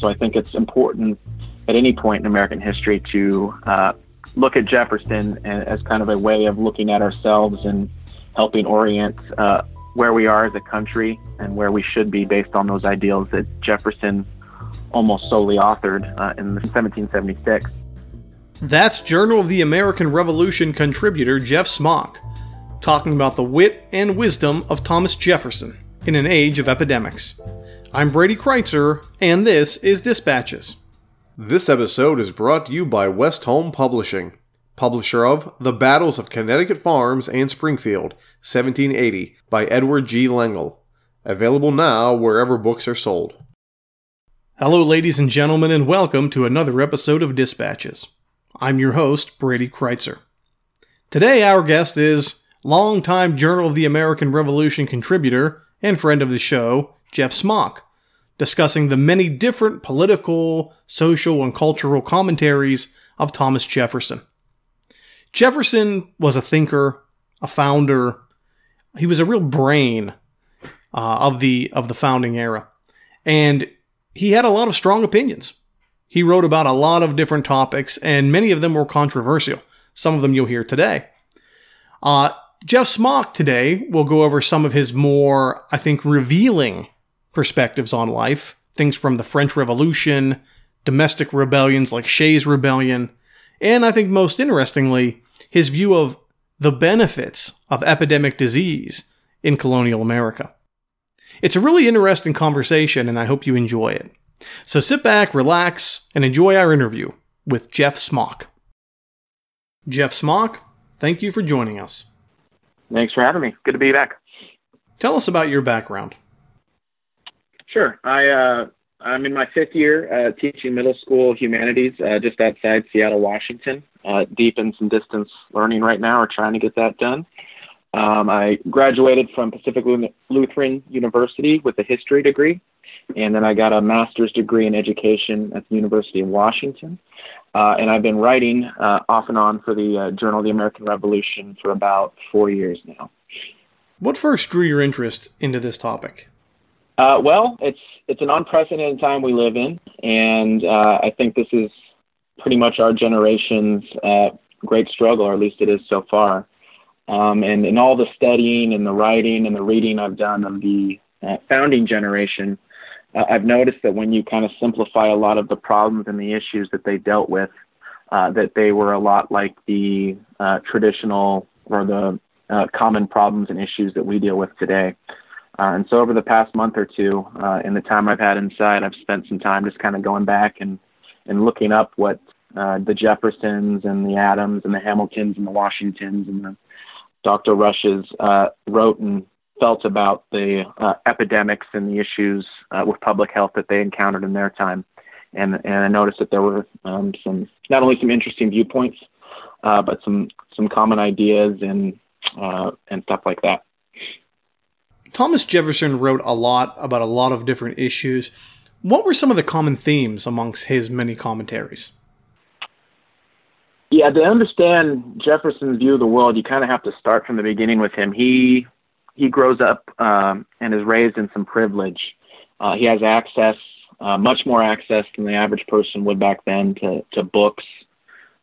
So I think it's important at any point in American history to uh, look at Jefferson as kind of a way of looking at ourselves and helping orient uh, where we are as a country and where we should be based on those ideals that Jefferson almost solely authored uh, in 1776. That's Journal of the American Revolution contributor Geoff Smock talking about the wit and wisdom of Thomas Jefferson in an age of epidemics. I'm Brady Crytzer, and this is Dispatches. This episode is brought to you by Westholme Publishing, publisher of The Battles of Connecticut Farms and Springfield, 1780, by Edward G. Lengel. Available now wherever books are sold. Hello, ladies and gentlemen, and welcome to another episode of Dispatches. I'm your host, Brady Crytzer. Today, our guest is longtime Journal of the American Revolution contributor and friend of the show, Geoff Smock, discussing the many different political, social, and cultural commentaries of Thomas Jefferson. Jefferson was a thinker, a founder. He was a real brain uh, of the of the founding era, and he had a lot of strong opinions. He wrote about a lot of different topics, and many of them were controversial. Some of them you'll hear today. Uh, Geoff Smock today will go over some of his more, I think, revealing perspectives on life, things from the French Revolution, domestic rebellions like Shays' Rebellion, and I think most interestingly, his view of the benefits of epidemic disease in colonial America. It's a really interesting conversation, and I hope you enjoy it. So sit back, relax, and enjoy our interview with Geoff Smock. Geoff Smock, thank you for joining us. Thanks for having me. Good to be back. Tell us about your background. Sure. I uh, I'm in my fifth year uh, teaching middle school humanities uh, just outside Seattle, Washington. Uh, deep in some distance learning right now, or trying to get that done. Um, I graduated from Pacific Lutheran University with a history degree, and then I got a master's degree in education at the University of Washington. Uh, and I've been writing uh, off and on for the uh, Journal of the American Revolution for about four years now. What first drew your interest into this topic? Uh, well, it's it's an unprecedented time we live in, and uh, I think this is pretty much our generation's uh, great struggle, or at least it is so far. Um, and in all the studying and the writing and the reading I've done of the uh, founding generation, uh, I've noticed that when you kind of simplify a lot of the problems and the issues that they dealt with, uh, that they were a lot like the traditional or the common problems and issues that we deal with today. Uh, and so over the past month or two, uh, in the time I've had inside, I've spent some time just kind of going back and, and looking up what uh, the Jeffersons and the Adams and the Hamiltons and the Washingtons and the Dr. Rushes uh, wrote and felt about the uh, epidemics and the issues uh, with public health that they encountered in their time. And, and I noticed that there were um, some not only some interesting viewpoints, uh, but some some common ideas and uh, and stuff like that. Thomas Jefferson wrote a lot about a lot of different issues. What were some of the common themes amongst his many commentaries? Yeah, to understand Jefferson's view of the world, you kind of have to start from the beginning with him. He he grows up um, and is raised in some privilege. Uh, he has access, uh, much more access than the average person would back then, to to books,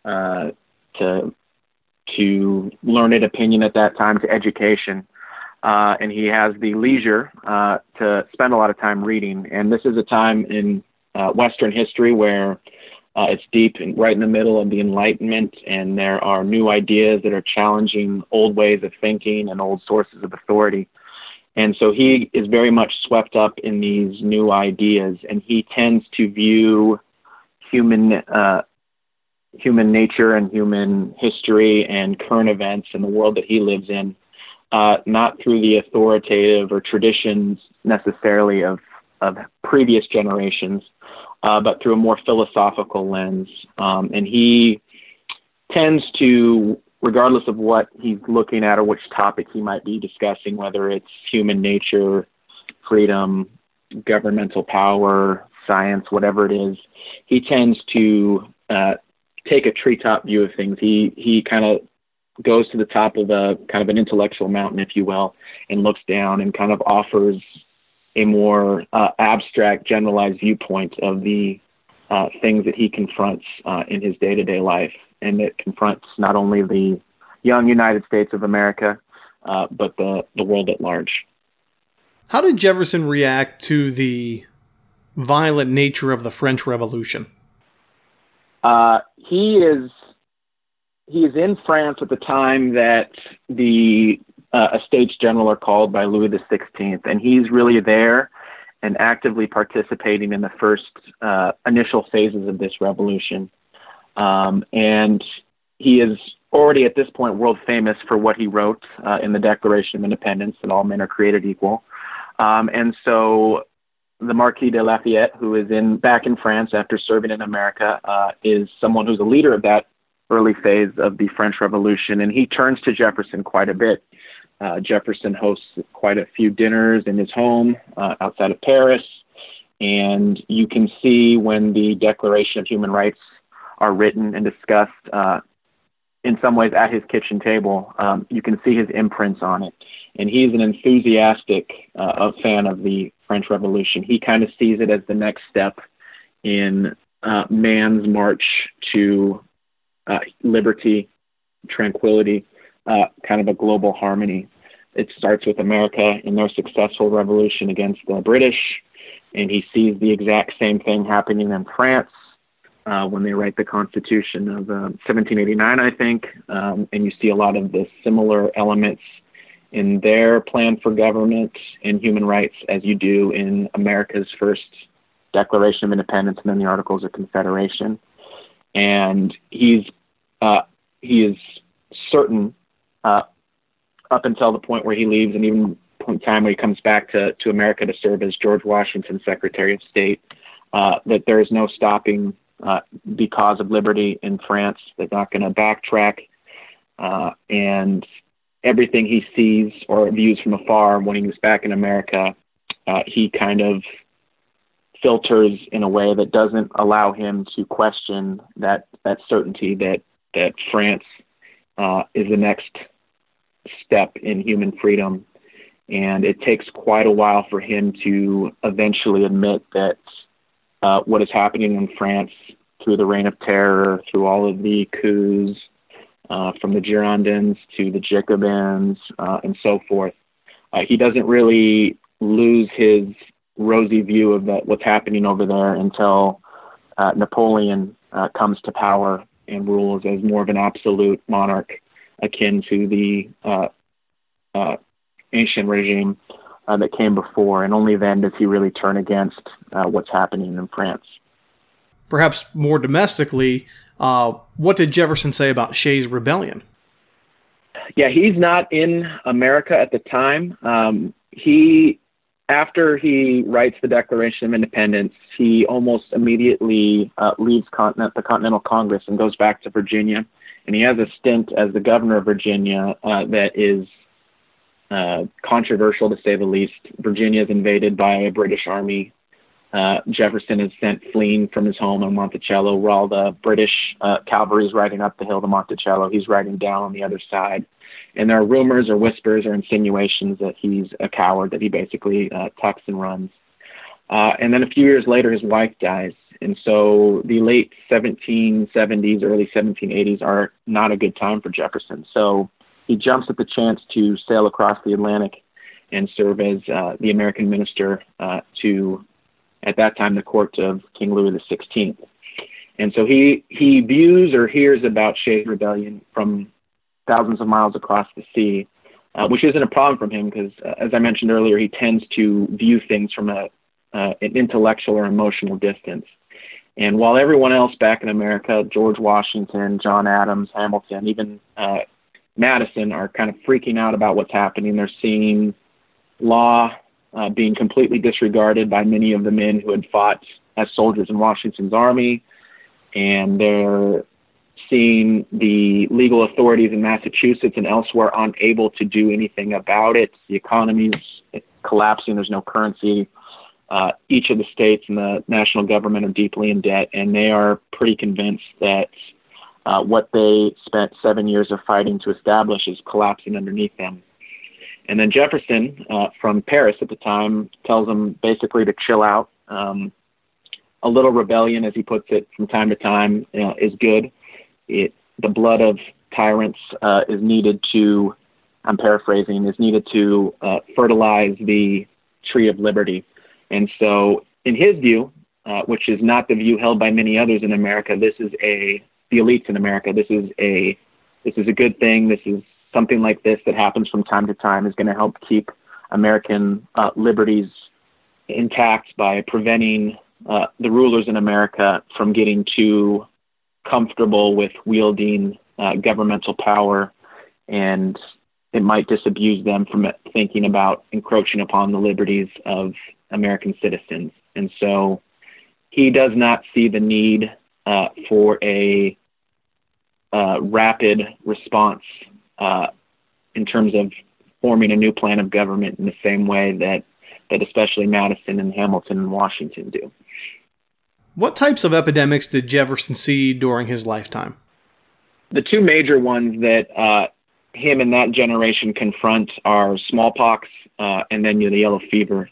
uh, to to learned opinion at that time, to education uh, and he has the leisure uh, to spend a lot of time reading. And this is a time in uh, Western history where uh, it's deep and right in the middle of the Enlightenment, and there are new ideas that are challenging old ways of thinking and old sources of authority. And so he is very much swept up in these new ideas, and he tends to view human uh, human nature and human history and current events and the world that he lives in uh, not through the authoritative or traditions necessarily of, of previous generations, uh, but through a more philosophical lens. Um, and he tends to, regardless of what he's looking at or which topic he might be discussing, whether it's human nature, freedom, governmental power, science, whatever it is, he tends to uh, take a treetop view of things. He he kind of goes to the top of a kind of an intellectual mountain, if you will, and looks down and kind of offers a more uh, abstract, generalized viewpoint of the uh, things that he confronts uh, in his day-to-day life, and it confronts not only the young United States of America, uh, but the the world at large. How did Jefferson react to the violent nature of the French Revolution? Uh, he is he is in France at the time that the uh, Estates General are called by Louis the Sixteenth, and he's really there and actively participating in the first uh, initial phases of this revolution. Um, and he is already at this point world famous for what he wrote uh, in the Declaration of Independence that all men are created equal. Um, and so the Marquis de Lafayette, who is in back in France after serving in America, uh, is someone who's a leader of that early phase of the French Revolution, and he turns to Jefferson quite a bit. Uh, Jefferson hosts quite a few dinners in his home uh, outside of Paris, and you can see when the Declaration of Human Rights are written and discussed. Uh, in some ways, at his kitchen table, um, you can see his imprints on it and he's an enthusiastic uh, fan of the French Revolution. He kind of sees it as the next step in uh, man's march to uh, liberty, tranquility, uh, kind of a global harmony. It starts with America in their successful revolution against the British, and he sees the exact same thing happening in France. Uh, when they write the Constitution of 1789, uh, I think, um, and you see a lot of the similar elements in their plan for government and human rights as you do in America's first Declaration of Independence and then the Articles of Confederation. And he's uh, he is certain uh, up until the point where he leaves, and even point in time where he comes back to, to America to serve as George Washington Secretary of State, uh, that there is no stopping uh, the cause of liberty in France. They're not going to backtrack. Uh, and everything he sees or views from afar when he's back in America, uh, he kind of filters in a way that doesn't allow him to question that that certainty that that France uh, is the next step in human freedom, and it takes quite a while for him to eventually admit that uh, what is happening in France through the reign of terror, through all of the coups, uh, from the Girondins to the Jacobins uh, and so forth. Uh, he doesn't really lose his rosy view of that, what's happening over there until uh, Napoleon uh, comes to power and rules as more of an absolute monarch akin to the ancient regime that came before. And only then does he really turn against what's happening in France. Perhaps more domestically, uh, what did Jefferson say about Shays' rebellion? Yeah, he's not in America at the time. Um, he, after he writes the Declaration of Independence, he almost immediately uh, leaves continent, the Continental Congress and goes back to Virginia. And he has a stint as the governor of Virginia uh, that is uh, controversial to say the least. Virginia is invaded by a British army uh, Jefferson is sent fleeing from his home in Monticello, while all the British uh, cavalry is riding up the hill to Monticello. He's riding down on the other side. And there are rumors or whispers or insinuations that he's a coward, that he basically uh, tucks and runs. Uh, and then a few years later, his wife dies. And so the late 1770s, early 1780s are not a good time for Jefferson. So he jumps at the chance to sail across the Atlantic and serve as uh, the American minister uh, to at that time the court of King Louis XVI. And so he, he views or hears about Shays' rebellion from thousands of miles across the sea, uh, which isn't a problem for him because, uh, as I mentioned earlier, he tends to view things from a, uh, an intellectual or emotional distance. And while everyone else back in America, George Washington, John Adams, Hamilton, even uh, Madison, are kind of freaking out about what's happening, they're seeing law uh, being completely disregarded by many of the men who had fought as soldiers in Washington's army, and they're seeing the legal authorities in Massachusetts and elsewhere unable to do anything about it. The economy's collapsing. There's no currency. Uh, each of the states and the national government are deeply in debt, and they are pretty convinced that uh, what they spent seven years of fighting to establish is collapsing underneath them. And then Jefferson, uh, from Paris at the time, tells him basically to chill out. Um, a little rebellion, as he puts it, from time to time is good. It the blood of tyrants uh, is needed to. I'm paraphrasing. Is needed to uh, fertilize the tree of liberty. And so, in his view, uh, which is not the view held by many others in America, this is a the elites in America. This is a this is a good thing. This is something like this that happens from time to time is going to help keep American uh, liberties intact by preventing uh, the rulers in America from getting too comfortable with wielding uh, governmental power, and it might disabuse them from thinking about encroaching upon the liberties of American citizens. And so he does not see the need uh, for a uh, rapid response uh, in terms of forming a new plan of government in the same way that that especially Madison and Hamilton and Washington do. What types of epidemics did Jefferson see during his lifetime? The two major ones that uh, him and that generation confront are smallpox uh, and then you know, the yellow fever.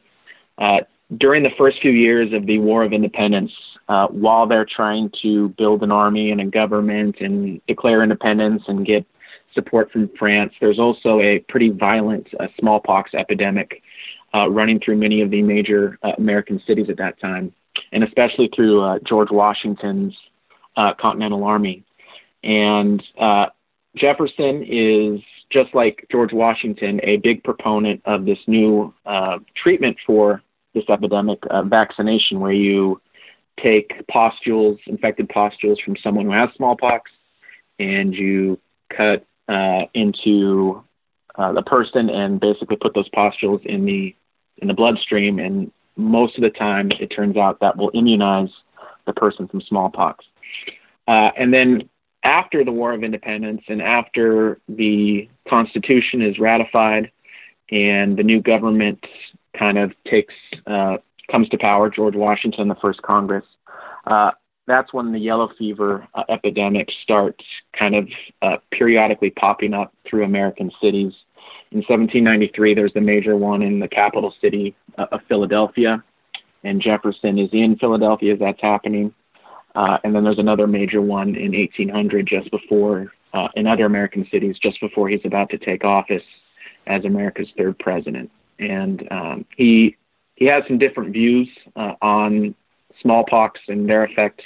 Uh, during the first few years of the War of Independence, uh, while they're trying to build an army and a government and declare independence and get support from France, there's also a pretty violent uh, smallpox epidemic uh, running through many of the major uh, American cities at that time, and especially through uh, George Washington's uh, Continental Army. And Jefferson is just like George Washington, a big proponent of this new treatment for this epidemic, vaccination, where you take pustules, infected pustules from someone who has smallpox, and you cut uh, into uh, the person and basically put those pustules in the in the bloodstream. And most of the time, it turns out that will immunize the person from smallpox. Uh, and then after the War of Independence and after the Constitution is ratified and the new government kind of takes uh, comes to power, George Washington, the first Congress, uh, that's when the yellow fever uh, epidemic starts kind of uh, periodically popping up through American cities. In 1793, there's the major one in the capital city uh, of Philadelphia, and Jefferson is in Philadelphia as that's happening. Uh, and then there's another major one in 1800, just before, uh, in other American cities, just before he's about to take office as America's third president. And um, he he has some different views uh, on smallpox and their effect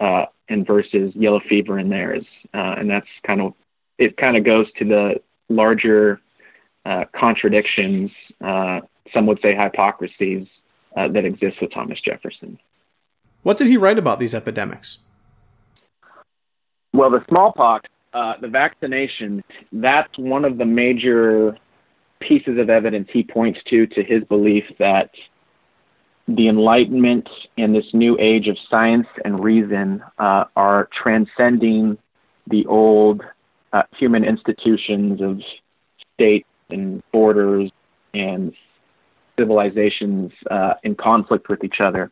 uh, and versus yellow fever in theirs. Uh, and that's kind of, it kind of goes to the larger uh, contradictions, uh, some would say hypocrisies, uh, that exist with Thomas Jefferson. What did he write about these epidemics? Well, the smallpox, uh, the vaccination, that's one of the major pieces of evidence he points to to his belief that the Enlightenment and this new age of science and reason uh, are transcending the old uh, human institutions of state and borders and civilizations uh, in conflict with each other.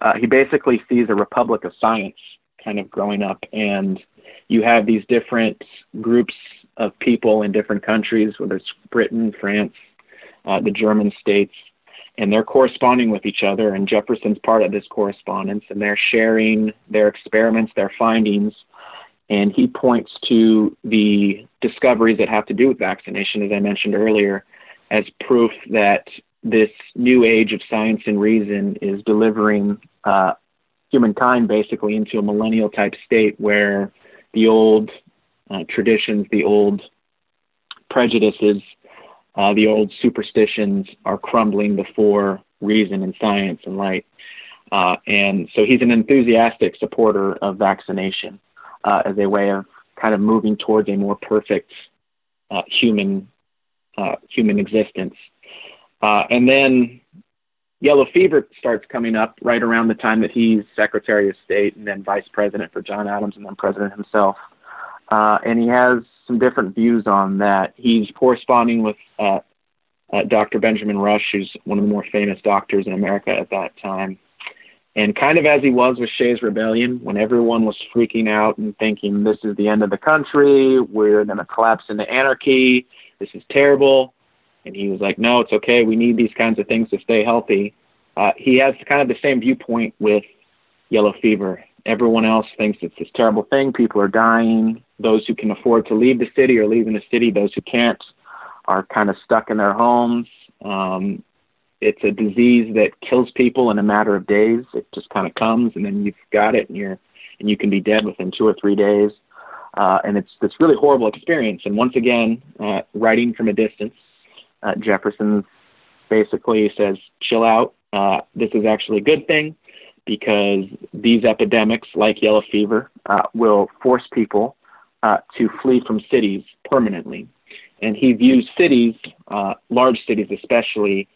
Uh, he basically sees a republic of science kind of growing up, and you have these different groups of people in different countries, whether it's Britain, France, uh, the German states, and they're corresponding with each other and jefferson's part of this correspondence and they're sharing their experiments their findings and he points to the discoveries that have to do with vaccination as i mentioned earlier as proof that this new age of science and reason is delivering uh, humankind basically into a millennial type state where the old uh, traditions the old prejudices uh, the old superstitions are crumbling before reason and science and light. Uh, and so he's an enthusiastic supporter of vaccination uh, as a way of kind of moving towards a more perfect uh, human uh, human existence. Uh, and then yellow fever starts coming up right around the time that he's Secretary of State and then Vice President for John Adams and then President himself. Uh, and he has some different views on that. He's corresponding with uh, uh, Dr. Benjamin Rush, who's one of the more famous doctors in America at that time. And kind of as he was with Shays Rebellion, when everyone was freaking out and thinking this is the end of the country, we're going to collapse into anarchy, this is terrible. And he was like, no, it's okay. We need these kinds of things to stay healthy. Uh, he has kind of the same viewpoint with yellow fever. Everyone else thinks it's this terrible thing. People are dying. Those who can afford to leave the city are leaving the city. Those who can't are kind of stuck in their homes. Um, it's a disease that kills people in a matter of days. It just kind of comes, and then you've got it, and you're and you can be dead within two or three days. Uh, and it's this really horrible experience. And once again, uh, writing from a distance, uh, Jefferson basically says, "Chill out. Uh, this is actually a good thing because these epidemics, like yellow fever, uh, will force people uh, to flee from cities permanently." And he views cities, large cities especially,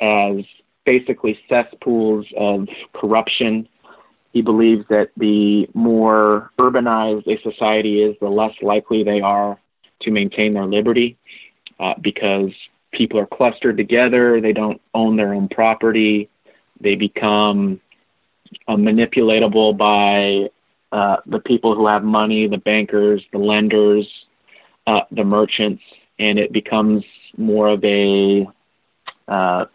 as basically cesspools of corruption. He believes that the more urbanized a society is, the less likely they are to maintain their liberty uh, because people are clustered together, they don't own their own property, they become uh, manipulatable by uh, the people who have money, the bankers, the lenders, uh, the merchants, and it becomes more of a uh,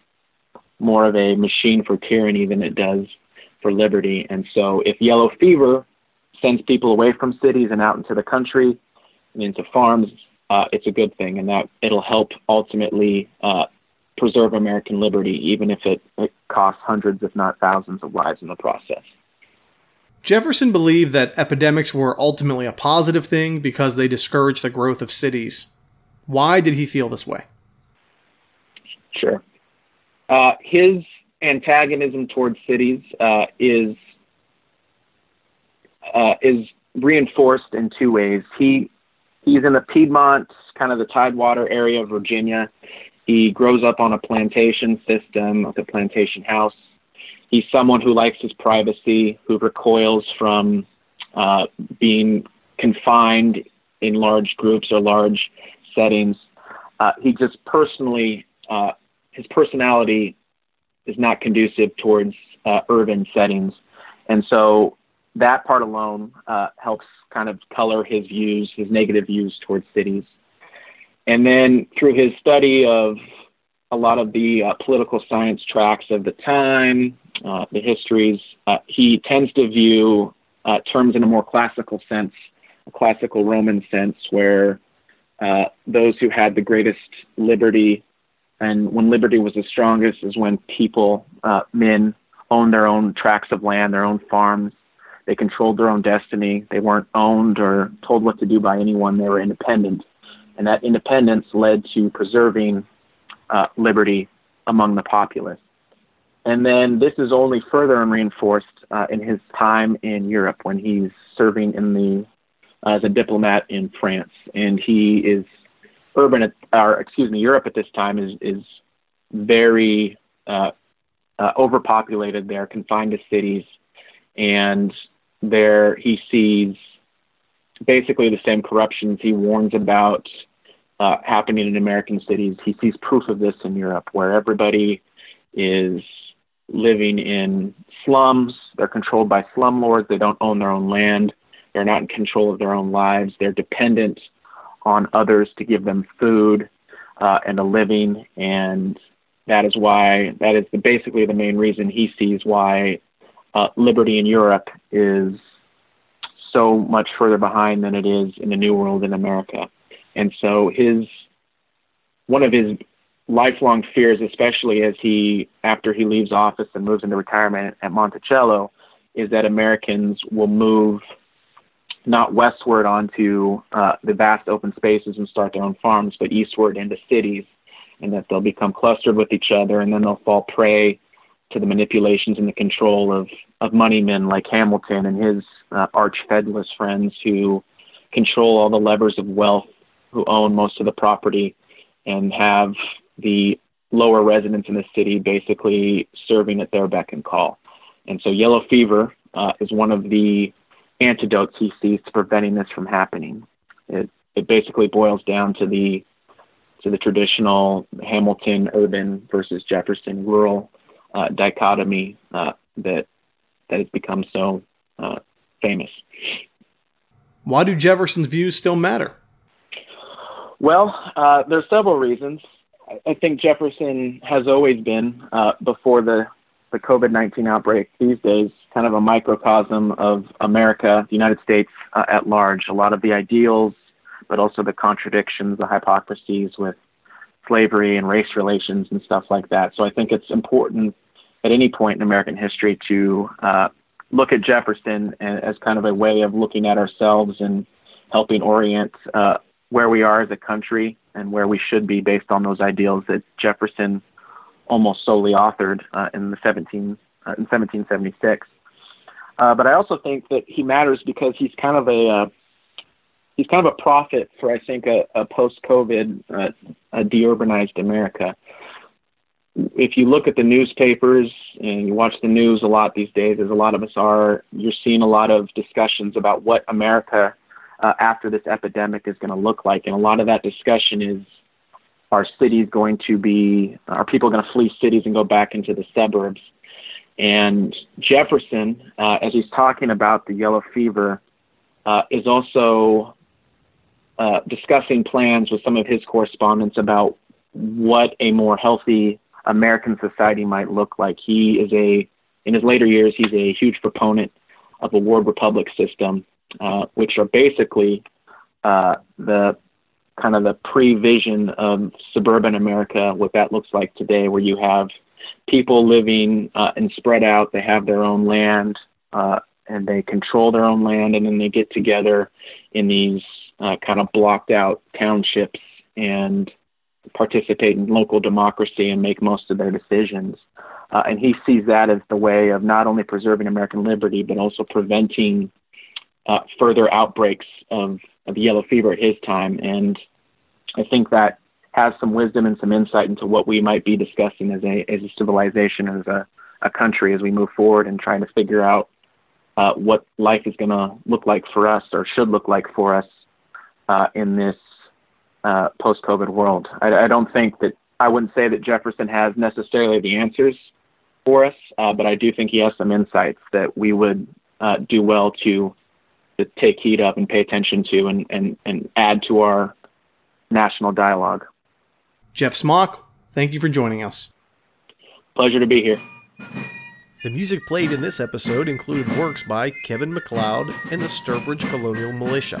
more of a machine for tyranny than it does for liberty. And so, if yellow fever sends people away from cities and out into the country and into farms, uh, it's a good thing, and that it'll help ultimately uh, preserve American liberty, even if it, it costs hundreds, if not thousands, of lives in the process. Jefferson believed that epidemics were ultimately a positive thing because they discouraged the growth of cities. Why did he feel this way? Sure. Uh, his antagonism towards cities uh, is uh, is reinforced in two ways. He he's in the Piedmont, kind of the Tidewater area of Virginia. He grows up on a plantation system, like a plantation house. He's someone who likes his privacy, who recoils from uh, being confined in large groups or large settings. Uh, he just personally uh, his personality is not conducive towards uh, urban settings, and so that part alone uh, helps kind of color his views, his negative views towards cities. And then through his study of a lot of the uh, political science tracks of the time, uh, the histories, uh, he tends to view uh, terms in a more classical sense, a classical Roman sense, where uh, those who had the greatest liberty and when liberty was the strongest is when people, uh, men, owned their own tracts of land, their own farms. They controlled their own destiny. They weren't owned or told what to do by anyone. They were independent. And that independence led to preserving uh, liberty among the populace. And then this is only further reinforced uh, in his time in Europe when he's serving in the as a diplomat in France, and he is urban, at, or excuse me, Europe at this time is is very uh, uh, overpopulated. They're confined to cities, and there he sees basically the same corruptions he warns about uh, happening in American cities. He sees proof of this in Europe, where everybody is living in slums. They're controlled by slumlords. They don't own their own land. They're not in control of their own lives. They're dependent on others to give them food uh, and a living, and that is why that is the, basically the main reason he sees why uh, liberty in Europe is so much further behind than it is in the New World in America. And so his one of his lifelong fears, especially as he after he leaves office and moves into retirement at Monticello, is that Americans will move not westward onto uh, the vast open spaces and start their own farms, but eastward into cities, and that they'll become clustered with each other, and then they'll fall prey to the manipulations and the control of of money men like Hamilton and his uh, arch Federalist friends who control all the levers of wealth, who own most of the property, and have the lower residents in the city basically serving at their beck and call. And so yellow fever uh, is one of the antidotes he sees to preventing this from happening. It, it basically boils down to the to the traditional Hamilton urban versus Jefferson rural uh, dichotomy uh, that that has become so uh, famous. Why do Jefferson's views still matter? Well, uh, there's several reasons. I think Jefferson has always been, uh, before the, the COVID 19 outbreak these days, kind of a microcosm of America, the United States uh, at large. A lot of the ideals, but also the contradictions, the hypocrisies with slavery and race relations and stuff like that. So I think it's important at any point in American history to uh, look at Jefferson as kind of a way of looking at ourselves and helping orient uh, where we are as a country and where we should be based on those ideals that Jefferson almost solely authored uh, in the 17 uh, in 1776. Uh, but I also think that he matters because he's kind of a uh, he's kind of a prophet for I think a, a post-COVID uh, a deurbanized America. If you look at the newspapers and you watch the news a lot these days, as a lot of us are, you're seeing a lot of discussions about what America uh, after this epidemic is going to look like. And a lot of that discussion is are cities going to be, are people going to flee cities and go back into the suburbs? And Jefferson, uh, as he's talking about the yellow fever, uh, is also uh, discussing plans with some of his correspondents about what a more healthy American society might look like. He is a, in his later years, he's a huge proponent of a ward republic system uh, which are basically uh, the kind of the pre-vision of suburban America, what that looks like today, where you have people living uh, and spread out. They have their own land uh, and they control their own land, and then they get together in these uh, kind of blocked out townships and participate in local democracy and make most of their decisions. Uh, and he sees that as the way of not only preserving American liberty, but also preventing uh, further outbreaks of, of yellow fever at his time. And I think that has some wisdom and some insight into what we might be discussing as a, as a civilization, as a, a country, as we move forward and trying to figure out uh, what life is going to look like for us or should look like for us uh, in this uh, post COVID world. I, I, don't think that, I wouldn't say that Jefferson has necessarily the answers for us, uh, but I do think he has some insights that we would uh, do well to to take heed of and pay attention to and, and, and add to our national dialogue. Geoff Smock, thank you for joining us. Pleasure to be here. The music played in this episode included works by Kevin MacLeod and the Sturbridge Colonial Militia.